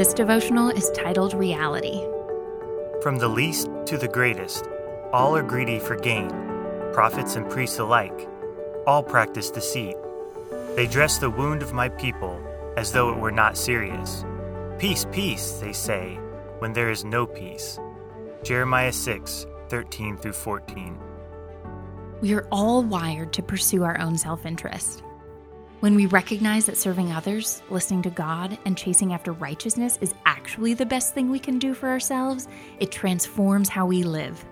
This devotional is titled Reality. From the least to the greatest, all are greedy for gain, prophets and priests alike. All practice deceit. They dress the wound of my people as though it were not serious. Peace, peace, they say, when there is no peace. Jeremiah 6, 13 through 14. We are all wired to pursue our own self interest. When we recognize that serving others, listening to God, and chasing after righteousness is actually the best thing we can do for ourselves, it transforms how we live.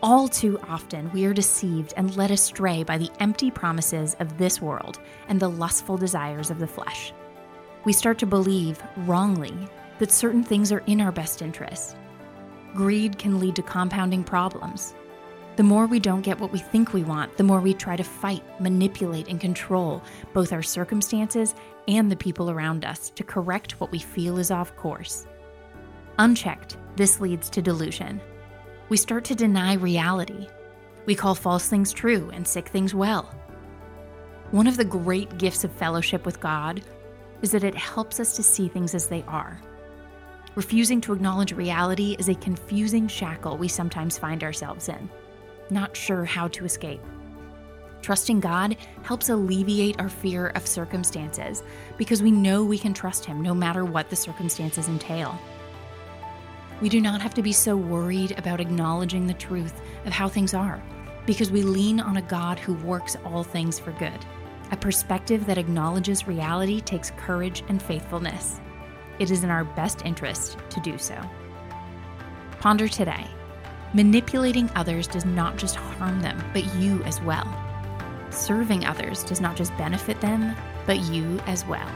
All too often, we are deceived and led astray by the empty promises of this world and the lustful desires of the flesh. We start to believe, wrongly, that certain things are in our best interest. Greed can lead to compounding problems, the more we don't get what we think we want, the more we try to fight, manipulate, and control both our circumstances and the people around us to correct what we feel is off course. Unchecked, this leads to delusion. We start to deny reality. We call false things true and sick things well. One of the great gifts of fellowship with God is that it helps us to see things as they are. Refusing to acknowledge reality is a confusing shackle we sometimes find ourselves in not sure how to escape. Trusting God helps alleviate our fear of circumstances because we know we can trust Him no matter what the circumstances entail. We do not have to be so worried about acknowledging the truth of how things are because we lean on a God who works all things for good. A perspective that acknowledges reality takes courage and faithfulness. It is in our best interest to do so. Ponder today Manipulating others does not just harm them, but you as well. Serving others does not just benefit them, but you as well.